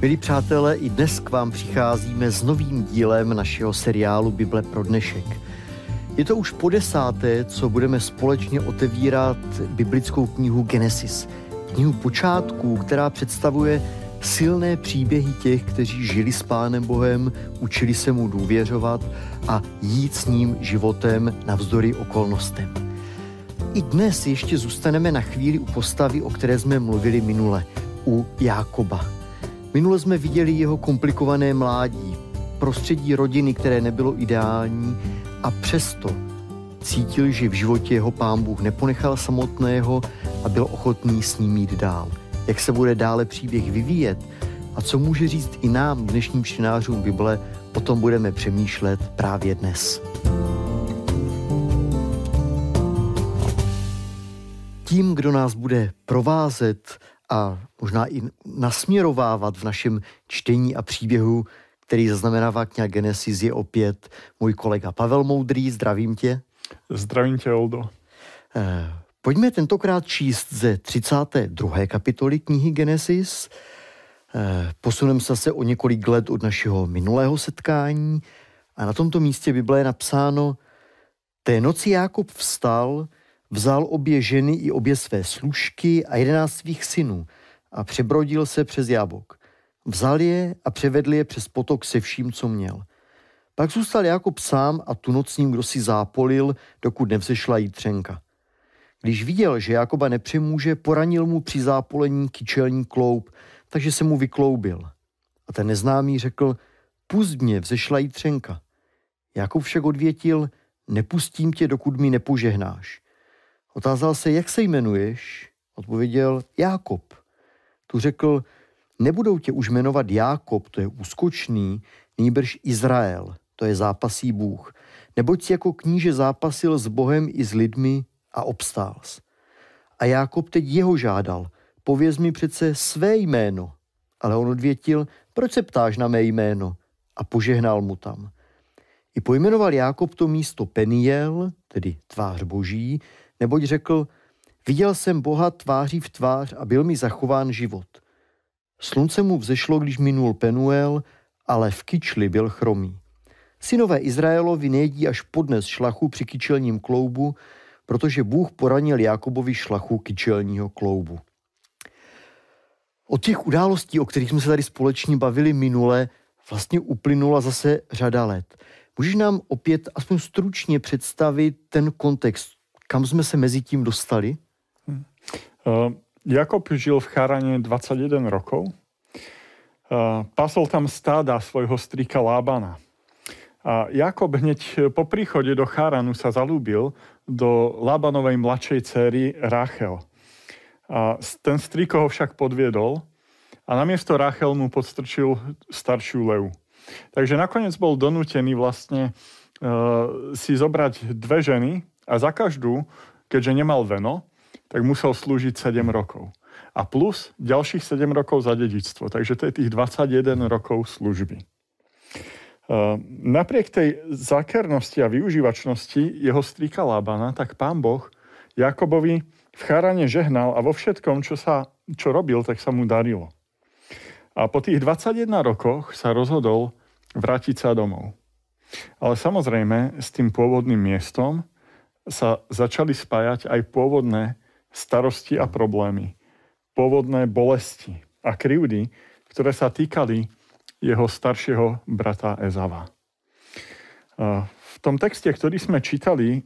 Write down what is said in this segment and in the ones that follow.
Milí přátelé, i dnes k vám přicházíme s novým dílem našeho seriálu Bible pro dnešek. Je to už po desáté, co budeme společně otevírat biblickou knihu Genesis. Knihu počátků, která představuje silné příběhy těch, kteří žili s Pánem Bohem, učili se mu důvěřovat a jít s ním životem navzdory okolnostem. I dnes ještě zůstaneme na chvíli u postavy, o které jsme mluvili minule, u Jákoba. Minule jsme viděli jeho komplikované mládí, prostředí rodiny, které nebylo ideální a přesto cítil, že v životě jeho pán Bůh neponechal samotného a byl ochotný s ním jít dál. Jak se bude dále příběh vyvíjet a co může říct i nám, dnešním čtenářům Bible, o tom budeme přemýšlet právě dnes. Tím, kdo nás bude provázet a možná i nasměrovávat v našem čtení a příběhu, který zaznamenává kniha Genesis, je opět můj kolega Pavel Moudrý. Zdravím tě. Zdravím tě, Oldo. Eh, pojďme tentokrát číst ze 32. kapitoly knihy Genesis. Eh, posuneme se zase o několik let od našeho minulého setkání a na tomto místě Bible je napsáno Té noci Jákob vstal, vzal obě ženy i obě své služky a jedenáct svých synů a přebrodil se přes Jábok. Vzal je a převedl je přes potok se vším, co měl. Pak zůstal Jakob sám a tu noc ním kdo si zápolil, dokud nevzešla jítřenka. Když viděl, že Jakoba nepřemůže, poranil mu při zápolení kyčelní kloup, takže se mu vykloubil. A ten neznámý řekl, pust mě, vzešla jítřenka. Jakob však odvětil, nepustím tě, dokud mi nepožehnáš. Otázal se, jak se jmenuješ? Odpověděl, Jákob. Tu řekl, nebudou tě už jmenovat Jákob, to je úskočný, nýbrž Izrael, to je zápasí Bůh. Neboť si jako kníže zápasil s Bohem i s lidmi a obstál. A Jákob teď jeho žádal, pověz mi přece své jméno. Ale on odvětil, proč se ptáš na mé jméno? A požehnal mu tam. I pojmenoval Jákob to místo Peniel, tedy tvář boží, neboť řekl, viděl jsem Boha tváří v tvář a byl mi zachován život. Slunce mu vzešlo, když minul Penuel, ale v kyčli byl chromý. Synové Izraelovi nejedí až podnes šlachu při kyčelním kloubu, protože Bůh poranil Jakobovi šlachu kyčelního kloubu. Od těch událostí, o kterých jsme se tady společně bavili minule, vlastně uplynula zase řada let. Můžeš nám opět aspoň stručně představit ten kontext, kam jsme se mezi tím dostali? Hmm. Uh, Jakob žil v Charane 21 rokov. Uh, pasol tam stáda svojho strika Lábana. A Jakob hneď po príchode do Charanu sa zalúbil do Lábanovej mladšej céry Rachel. A ten striko ho však podviedol a namiesto Rachel mu podstrčil staršiu Leu. Takže nakoniec bol donútený vlastne uh, si zobrať dve ženy a za každú, keďže nemal veno, tak musel slúžiť 7 rokov. A plus ďalších 7 rokov za dedičstvo. Takže to je tých 21 rokov služby. Napriek tej zákernosti a využívačnosti jeho strýka Lábana, tak pán Boh Jakobovi v Charane žehnal a vo všetkom, čo, sa, čo robil, tak sa mu darilo. A po tých 21 rokoch sa rozhodol vrátiť sa domov. Ale samozrejme s tým pôvodným miestom sa začali spájať aj pôvodné starosti a problémy, pôvodné bolesti a krivdy, ktoré sa týkali jeho staršieho brata Ezava. V tom texte, ktorý sme čítali, e,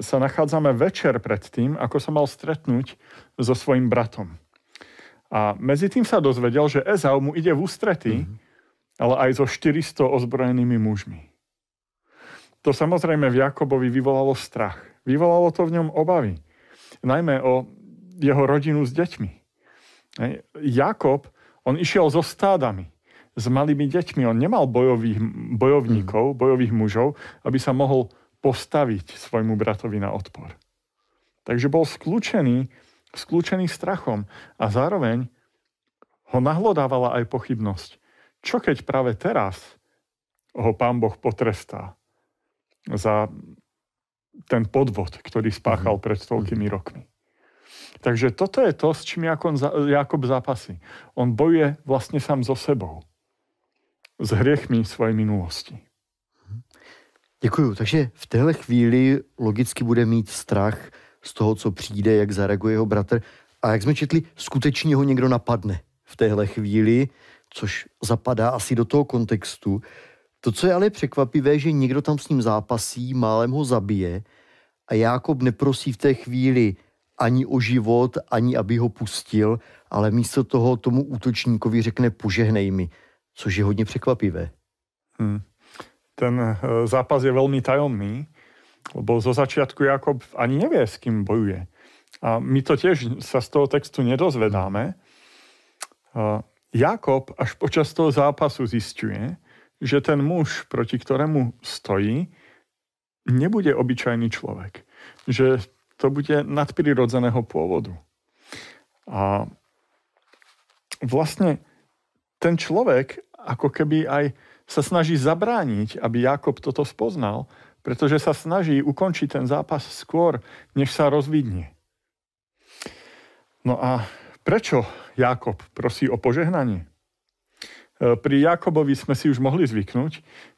sa nachádzame večer pred tým, ako sa mal stretnúť so svojim bratom. A medzi tým sa dozvedel, že Ezau mu ide v ústrety, mm-hmm. ale aj so 400 ozbrojenými mužmi. To samozrejme v Jakobovi vyvolalo strach. Vyvolalo to v ňom obavy najmä o jeho rodinu s deťmi. Jakob, on išiel so stádami, s malými deťmi. On nemal bojových, bojovníkov, mm. bojových mužov, aby sa mohol postaviť svojmu bratovi na odpor. Takže bol skľúčený, skľúčený strachom a zároveň ho nahlodávala aj pochybnosť. Čo keď práve teraz ho pán Boh potrestá za ten podvod, ktorý spáchal mhm. pred toľkými rokmi. Takže toto je to, s čím Jakob zápasí. On bojuje vlastne sám so sebou. S hriechmi svojej minulosti. Děkuju. Takže v téhle chvíli logicky bude mít strach z toho, co přijde, jak zareaguje jeho bratr. A jak jsme četli, skutečně ho někdo napadne v téhle chvíli, což zapadá asi do toho kontextu. To, co je ale překvapivé, že někdo tam s ním zápasí, málem ho zabije a Jákob neprosí v té chvíli ani o život, ani aby ho pustil, ale místo toho tomu útočníkovi řekne požehnej mi, což je hodně překvapivé. Hmm. Ten eh, zápas je velmi tajomný, lebo zo začiatku Jakob ani nevie, s kým bojuje. A my to tiež sa z toho textu nedozvedáme. Jakob až počas toho zápasu zistuje, že ten muž, proti ktorému stojí, nebude obyčajný človek. Že to bude nadprirodzeného pôvodu. A vlastne ten človek ako keby aj sa snaží zabrániť, aby Jakob toto spoznal, pretože sa snaží ukončiť ten zápas skôr, než sa rozvidne. No a prečo Jakob prosí o požehnanie? E, pri Jakobovi sme si už mohli zvyknúť,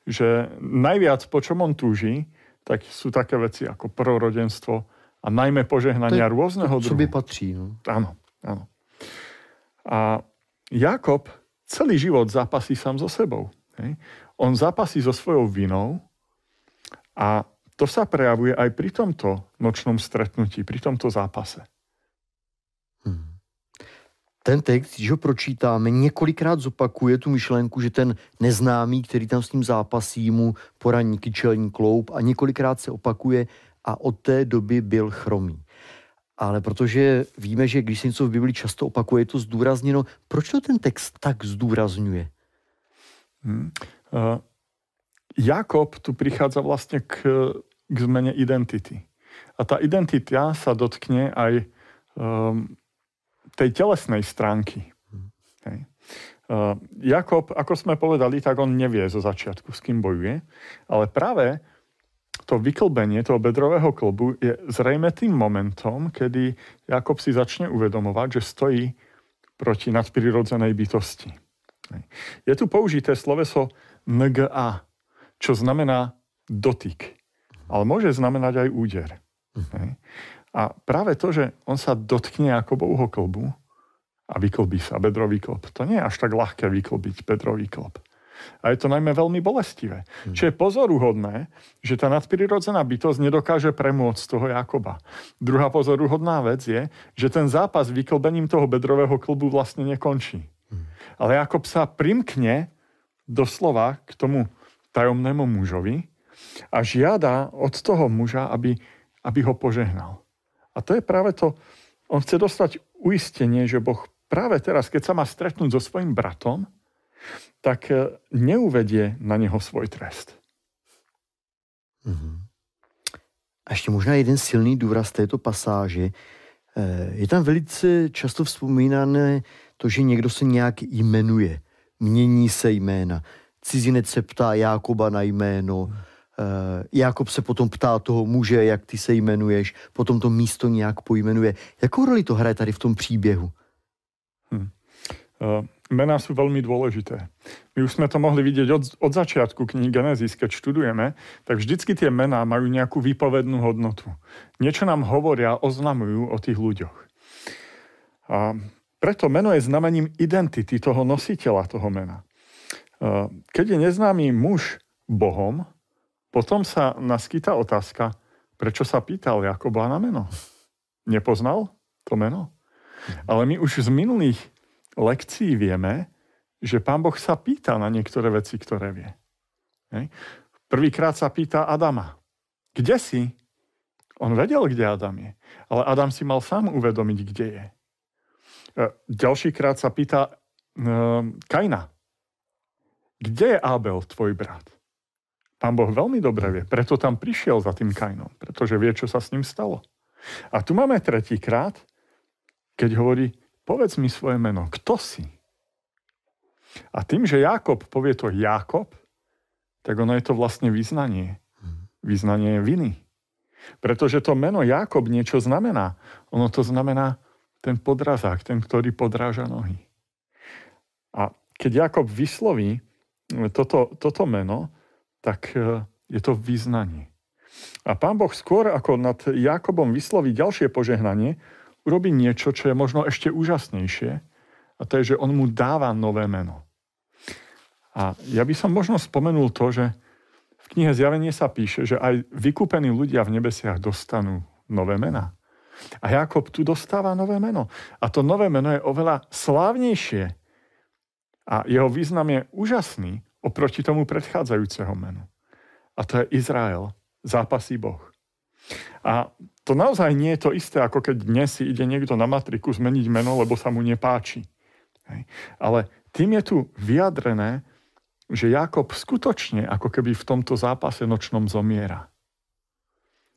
že najviac po čom on túži, tak sú také veci ako prorodenstvo a najmä požehnania to rôzneho druhu. by patrí. No. Áno, áno. A Jakob celý život zápasí sám so sebou. Hej. On zápasí so svojou vinou a to sa prejavuje aj pri tomto nočnom stretnutí, pri tomto zápase. Ten text, když ho pročítáme, několikrát zopakuje tu myšlenku, že ten neznámý, který tam s tím zápasí, mu poraní kyčelní kloup a několikrát se opakuje a od té doby byl chromý. Ale protože víme, že když se něco v Bibli často opakuje, je to zdůrazněno, proč to ten text tak zdůrazňuje? Hmm. Uh, Jakob tu prichádza vlastne k, k zmene identity. A tá identita sa dotkne aj um, tej telesnej stránky. Hej. Uh, Jakob, ako sme povedali, tak on nevie zo začiatku, s kým bojuje, ale práve to vyklbenie toho bedrového klbu je zrejme tým momentom, kedy Jakob si začne uvedomovať, že stojí proti nadprirodzenej bytosti. Hej. Je tu použité sloveso nga, čo znamená dotyk, ale môže znamenať aj úder. Hej. A práve to, že on sa dotkne Jakobovho klbu a vyklbí sa bedrový klb, to nie je až tak ľahké vyklbiť bedrový klb. A je to najmä veľmi bolestivé. Hmm. Čo je pozoruhodné, že tá nadprirodzená bytosť nedokáže premôcť toho Jakoba. Druhá pozoruhodná vec je, že ten zápas vyklbením toho bedrového klbu vlastne nekončí. Hmm. Ale Jakob sa primkne doslova k tomu tajomnému mužovi a žiada od toho muža, aby, aby ho požehnal. A to je práve to, on chce dostať uistenie, že Boh práve teraz, keď sa má stretnúť so svojim bratom, tak e, neuvedie na něho svoj trest. Mm-hmm. A ještě možná jeden silný důraz této pasáže. E, je tam velice často vzpomínané to, že někdo se nějak jmenuje. Mění se jména. Cizinec se ptá Jákoba na jméno. Uh, Jakob se potom ptá toho muže, jak ty se jmenuješ, potom to místo nějak pojmenuje. Jakou roli to hraje tady v tom příběhu? Hmm. Uh, mená sú veľmi dôležité. My už sme to mohli vidieť od, od začiatku knihy Genesis, keď študujeme, tak vždycky tie mená majú nejakú výpovednú hodnotu. Niečo nám hovoria, oznamujú o tých ľuďoch. A preto meno je znamením identity toho nositeľa toho mena. Keď je neznámy muž Bohom, potom sa naskytá otázka, prečo sa pýtal Jakoba na meno. Nepoznal to meno? Ale my už z minulých lekcií vieme, že pán Boh sa pýta na niektoré veci, ktoré vie. Prvýkrát sa pýta Adama. Kde si? On vedel, kde Adam je. Ale Adam si mal sám uvedomiť, kde je. E, ďalšíkrát sa pýta uh, Kaina. Kde je Abel, tvoj brat? Pán Boh veľmi dobre vie, preto tam prišiel za tým Kainom, pretože vie, čo sa s ním stalo. A tu máme tretíkrát, keď hovorí, povedz mi svoje meno, kto si? A tým, že Jakob povie to Jakob, tak ono je to vlastne význanie. Význanie viny. Pretože to meno Jakob niečo znamená. Ono to znamená ten podrazák, ten, ktorý podráža nohy. A keď Jakob vysloví toto, toto meno, tak e, je to význanie. A pán Boh skôr ako nad Jakobom vysloví ďalšie požehnanie, urobí niečo, čo je možno ešte úžasnejšie, a to je, že on mu dáva nové meno. A ja by som možno spomenul to, že v knihe Zjavenie sa píše, že aj vykúpení ľudia v nebesiach dostanú nové mená. A Jakob tu dostáva nové meno. A to nové meno je oveľa slávnejšie. A jeho význam je úžasný oproti tomu predchádzajúceho menu. A to je Izrael, zápasí Boh. A to naozaj nie je to isté, ako keď dnes si ide niekto na matriku zmeniť meno, lebo sa mu nepáči. Hej. Ale tým je tu vyjadrené, že Jakob skutočne ako keby v tomto zápase nočnom zomiera.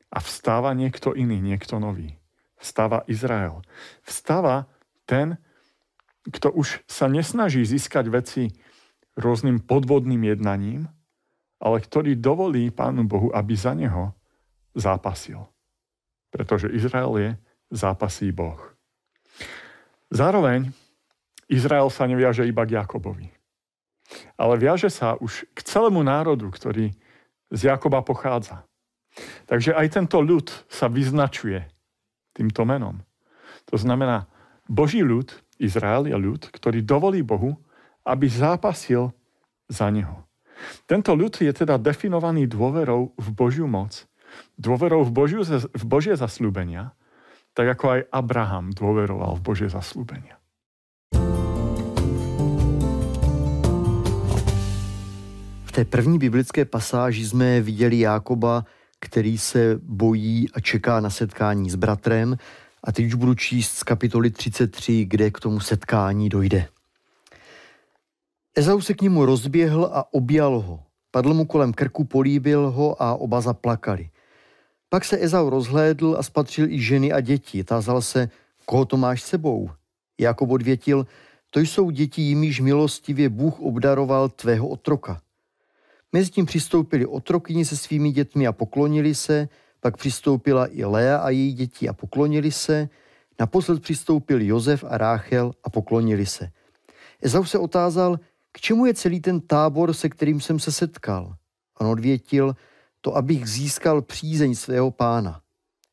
A vstáva niekto iný, niekto nový. Vstáva Izrael. Vstáva ten, kto už sa nesnaží získať veci rôznym podvodným jednaním, ale ktorý dovolí Pánu Bohu, aby za neho zápasil. Pretože Izrael je zápasí Boh. Zároveň Izrael sa neviaže iba k Jakobovi ale viaže sa už k celému národu, ktorý z Jakoba pochádza. Takže aj tento ľud sa vyznačuje týmto menom. To znamená, Boží ľud, Izrael je ľud, ktorý dovolí Bohu, aby zápasil za neho. Tento ľud je teda definovaný dôverou v Božiu moc, dôverou v, Božiu, v Božie zaslúbenia, tak ako aj Abraham dôveroval v Božie zaslúbenia. té první biblické pasáži jsme viděli Jákoba, který se bojí a čeká na setkání s bratrem. A teď už budu číst z kapitoly 33, kde k tomu setkání dojde. Ezau se k němu rozběhl a objal ho. Padl mu kolem krku, políbil ho a oba zaplakali. Pak se Ezau rozhlédl a spatřil i ženy a děti. Tázal se, koho to máš sebou? Jakob odvětil, to jsou děti, jimiž milostivě Bůh obdaroval tvého otroka. Mezitím přistoupili otrokyni se svými dětmi a poklonili se, pak přistoupila i Lea a její děti a poklonili se, naposled přistoupil Jozef a Ráchel a poklonili se. Ezau se otázal, k čemu je celý ten tábor, se kterým jsem se setkal. On odvětil, to abych získal přízeň svého pána.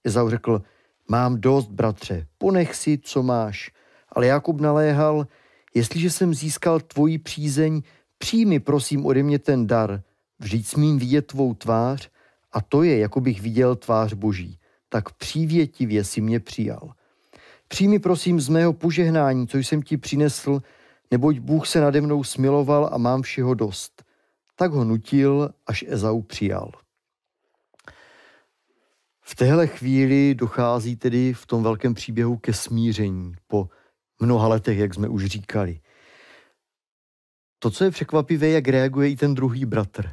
Ezau řekl, mám dost, bratře, ponech si, co máš. Ale Jakub naléhal, jestliže jsem získal tvoji přízeň, přijmi prosím ode mě ten dar, vždyť smím vidět tvou tvář a to je, jako bych viděl tvář Boží. Tak přívětivě si mě přijal. Přijmi prosím z mého požehnání, co jsem ti přinesl, neboť Bůh se nade mnou smiloval a mám všeho dost. Tak ho nutil, až Ezau přijal. V téhle chvíli dochází tedy v tom velkém příběhu ke smíření po mnoha letech, jak jsme už říkali. To, co je překvapivé, jak reaguje i ten druhý bratr,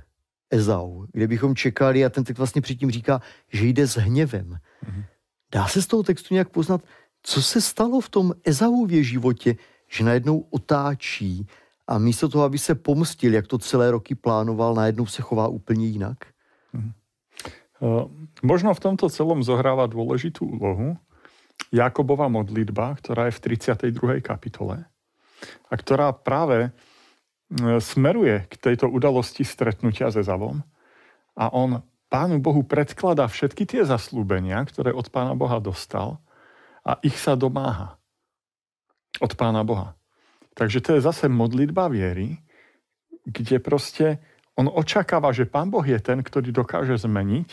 Ezau, kde bychom čekali, a ten text vlastně předtím říká, že jde s hněvem. Mm-hmm. Dá se z toho textu nějak poznat, co se stalo v tom Ezauvě životě, že najednou otáčí a místo toho, aby se pomstil, jak to celé roky plánoval, najednou se chová úplně jinak? Mm-hmm. Uh, možno v tomto celom zohráva dôležitú úlohu Jakobova modlitba, ktorá je v 32. kapitole a ktorá práve E, smeruje k tejto udalosti stretnutia se Zavom a on Pánu Bohu predkladá všetky tie zaslúbenia, ktoré od Pána Boha dostal a ich sa domáha od Pána Boha. Takže to je zase modlitba viery, kde proste on očakáva, že Pán Boh je ten, ktorý dokáže zmeniť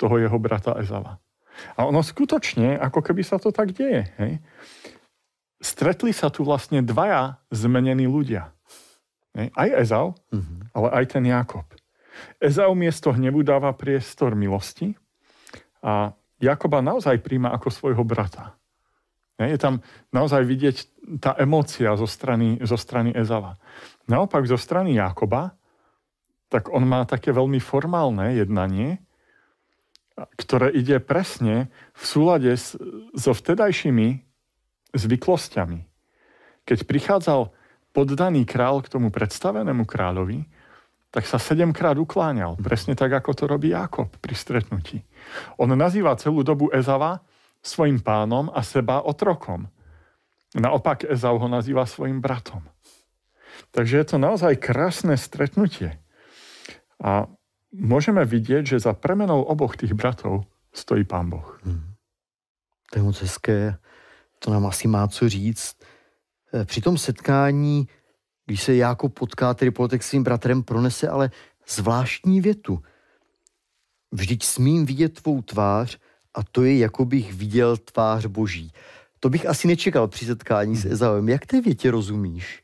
toho jeho brata Ezava. A ono skutočne, ako keby sa to tak deje. Hej? Stretli sa tu vlastne dvaja zmenení ľudia. Aj Ezau, mm-hmm. ale aj ten Jakob. Ezau miesto hnevu dáva priestor milosti a Jakoba naozaj príjma ako svojho brata. Je tam naozaj vidieť tá emócia zo strany, zo strany Ezava. Naopak zo strany Jakoba, tak on má také veľmi formálne jednanie, ktoré ide presne v súlade s, so vtedajšími zvyklosťami. Keď prichádzal poddaný král k tomu predstavenému kráľovi, tak sa sedemkrát ukláňal. Presne tak, ako to robí Jakob pri stretnutí. On nazýva celú dobu Ezava svojim pánom a seba otrokom. Naopak Ezau ho nazýva svojim bratom. Takže je to naozaj krásne stretnutie. A môžeme vidieť, že za premenou oboch tých bratov stojí pán Boh. Hmm. To je moc hezké. To nám asi má co říct. E, při tom setkání, když se Jákob potká tedy Polotek svým bratrem, pronese ale zvláštní větu. Vždyť smím vidět tvou tvář a to je, jako bych viděl tvář boží. To bych asi nečekal při setkání s hmm. Ezauem. Jak té větě rozumíš?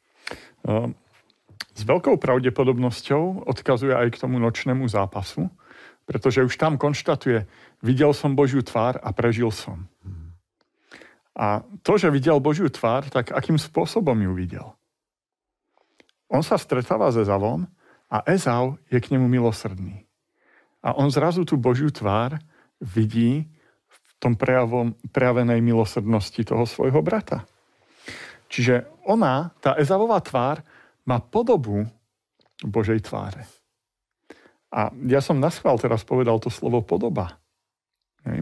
S veľkou pravdepodobnosťou odkazuje aj k tomu nočnému zápasu, pretože už tam konštatuje, videl som Božiu tvár a prežil som. A to, že videl Božiu tvár, tak akým spôsobom ju videl? On sa stretáva s Ezavom a Ezau je k nemu milosrdný. A on zrazu tú Božiu tvár vidí tom prejavom, prejavenej milosrdnosti toho svojho brata. Čiže ona, tá Ezavová tvár, má podobu Božej tváre. A ja som na schvál teraz povedal to slovo podoba,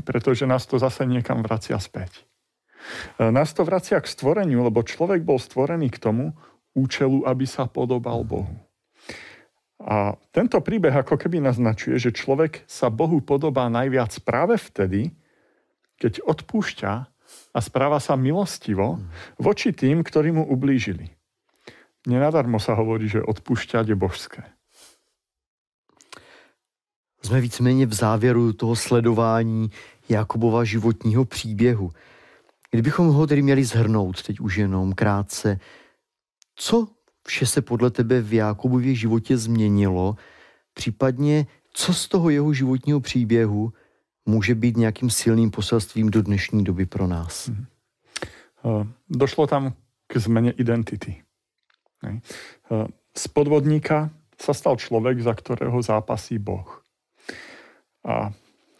pretože nás to zase niekam vracia späť. E, nás to vracia k stvoreniu, lebo človek bol stvorený k tomu účelu, aby sa podobal Bohu. A tento príbeh ako keby naznačuje, že človek sa Bohu podobá najviac práve vtedy, keď odpúšťa a správa sa milostivo voči tým, ktorí mu ublížili. Nenadarmo sa hovorí, že odpúšťať je božské. Jsme víceméně v závěru toho sledování Jakobova životního příběhu. Kdybychom ho tedy měli zhrnout teď už jenom krátce, co vše se podle tebe v Jakobově životě změnilo, případně co z toho jeho životního příběhu může být nějakým silným poselstvím do dnešní doby pro nás? Mhm. Eh, došlo tam k zmene identity. Eh, z podvodníka sa stal človek, za ktorého zápasí Boh. A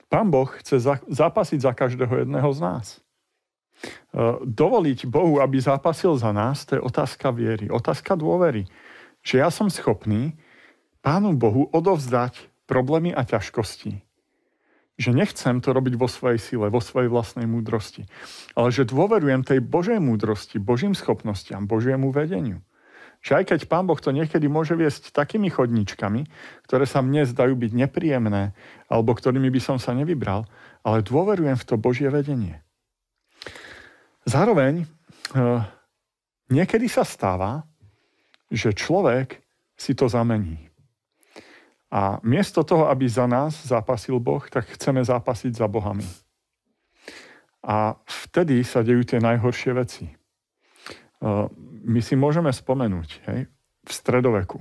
pán Boh chce zápasiť za každého jedného z nás. Eh, dovoliť Bohu, aby zápasil za nás, to je otázka viery, otázka dôvery. Že ja som schopný Pánu Bohu odovzdať problémy a ťažkosti že nechcem to robiť vo svojej sile, vo svojej vlastnej múdrosti, ale že dôverujem tej Božej múdrosti, Božím schopnostiam, Božiemu vedeniu. Že aj keď Pán Boh to niekedy môže viesť takými chodničkami, ktoré sa mne zdajú byť nepríjemné, alebo ktorými by som sa nevybral, ale dôverujem v to Božie vedenie. Zároveň eh, niekedy sa stáva, že človek si to zamení. A miesto toho, aby za nás zápasil Boh, tak chceme zápasiť za Bohami. A vtedy sa dejú tie najhoršie veci. E, my si môžeme spomenúť hej, v stredoveku.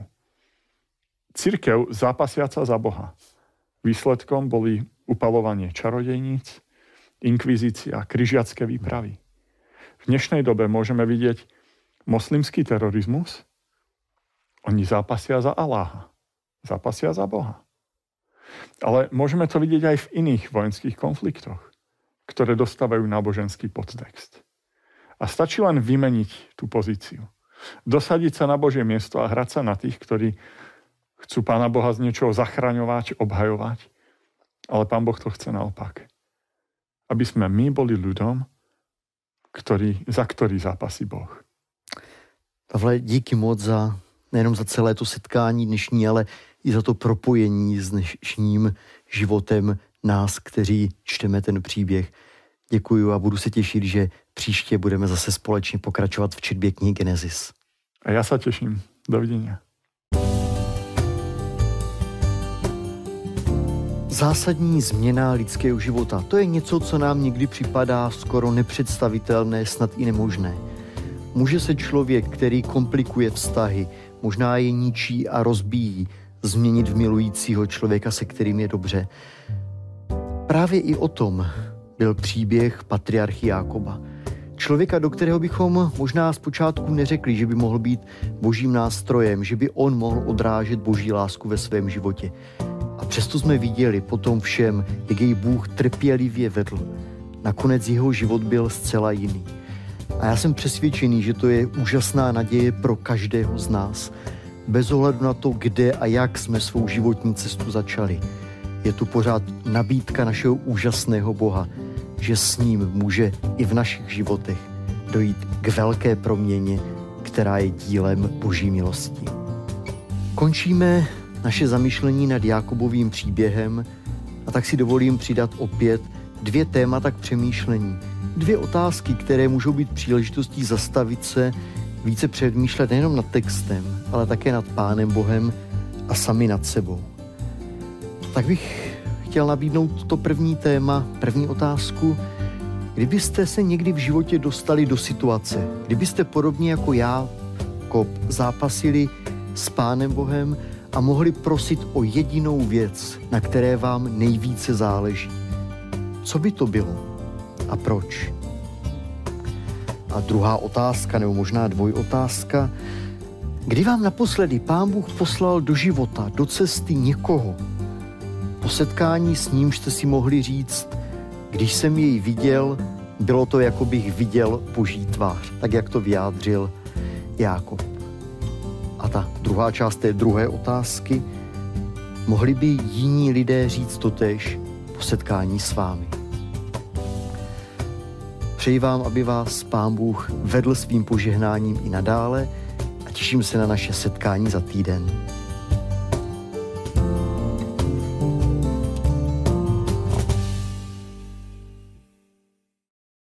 Církev zápasiaca za Boha. Výsledkom boli upalovanie čarodejníc, inkvizícia, kryžiacké výpravy. V dnešnej dobe môžeme vidieť moslimský terorizmus. Oni zápasia za Aláha Zapasia za Boha. Ale môžeme to vidieť aj v iných vojenských konfliktoch, ktoré dostávajú náboženský podtext. A stačí len vymeniť tú pozíciu. Dosadiť sa na Božie miesto a hrať sa na tých, ktorí chcú Pána Boha z niečoho zachraňovať, obhajovať. Ale Pán Boh to chce naopak. Aby sme my boli ľuďom, ktorý, za ktorý zápasí Boh. Pavle, díky moc za nejenom za celé to setkání dnešní, ale i za to propojení s dnešním životem nás, kteří čteme ten příběh. Děkuji a budu se těšit, že příště budeme zase společně pokračovat v četbě knihy Genesis. A já se těším. Dovidenia. Zásadní změna lidského života, to je něco, co nám někdy připadá skoro nepředstavitelné, snad i nemožné. Může se člověk, který komplikuje vztahy, možná je ničí a rozbíjí, změnit v milujícího člověka, se kterým je dobře. Právě i o tom byl příběh patriarchy Jákoba. Člověka, do kterého bychom možná zpočátku neřekli, že by mohl být božím nástrojem, že by on mohl odrážet boží lásku ve svém životě. A přesto jsme viděli potom všem, jak jej Bůh trpělivě vedl. Nakonec jeho život byl zcela jiný. A já jsem přesvědčený, že to je úžasná naděje pro každého z nás. Bez ohledu na to, kde a jak jsme svou životní cestu začali. Je tu pořád nabídka našeho úžasného Boha, že s ním může i v našich životech dojít k velké proměně, která je dílem Boží milosti. Končíme naše zamyšlení nad Jakobovým příběhem a tak si dovolím přidat opět dvě témata k přemýšlení. Dvě otázky, které můžou být příležitostí zastavit se, více přemýšlet nejenom nad textem, ale také nad Pánem Bohem a sami nad sebou. Tak bych chtěl nabídnout to první téma, první otázku. Kdybyste se někdy v životě dostali do situace, kdybyste podobně jako já, Kop, zápasili s Pánem Bohem a mohli prosit o jedinou věc, na které vám nejvíce záleží. Co by to bylo a proč? A druhá otázka, nebo možná dvojotázka, kdy vám naposledy Pán Bůh poslal do života, do cesty někoho, po setkání s ním jste si mohli říct, když jsem jej viděl, bylo to, jako bych viděl boží tvář, tak jak to vyjádřil Jákob. A ta druhá část té druhé otázky, mohli by jiní lidé říct totež po setkání s vámi. Přeji vám, aby vás Pán Bůh vedl svým požehnáním i nadále a těším se na naše setkání za týden.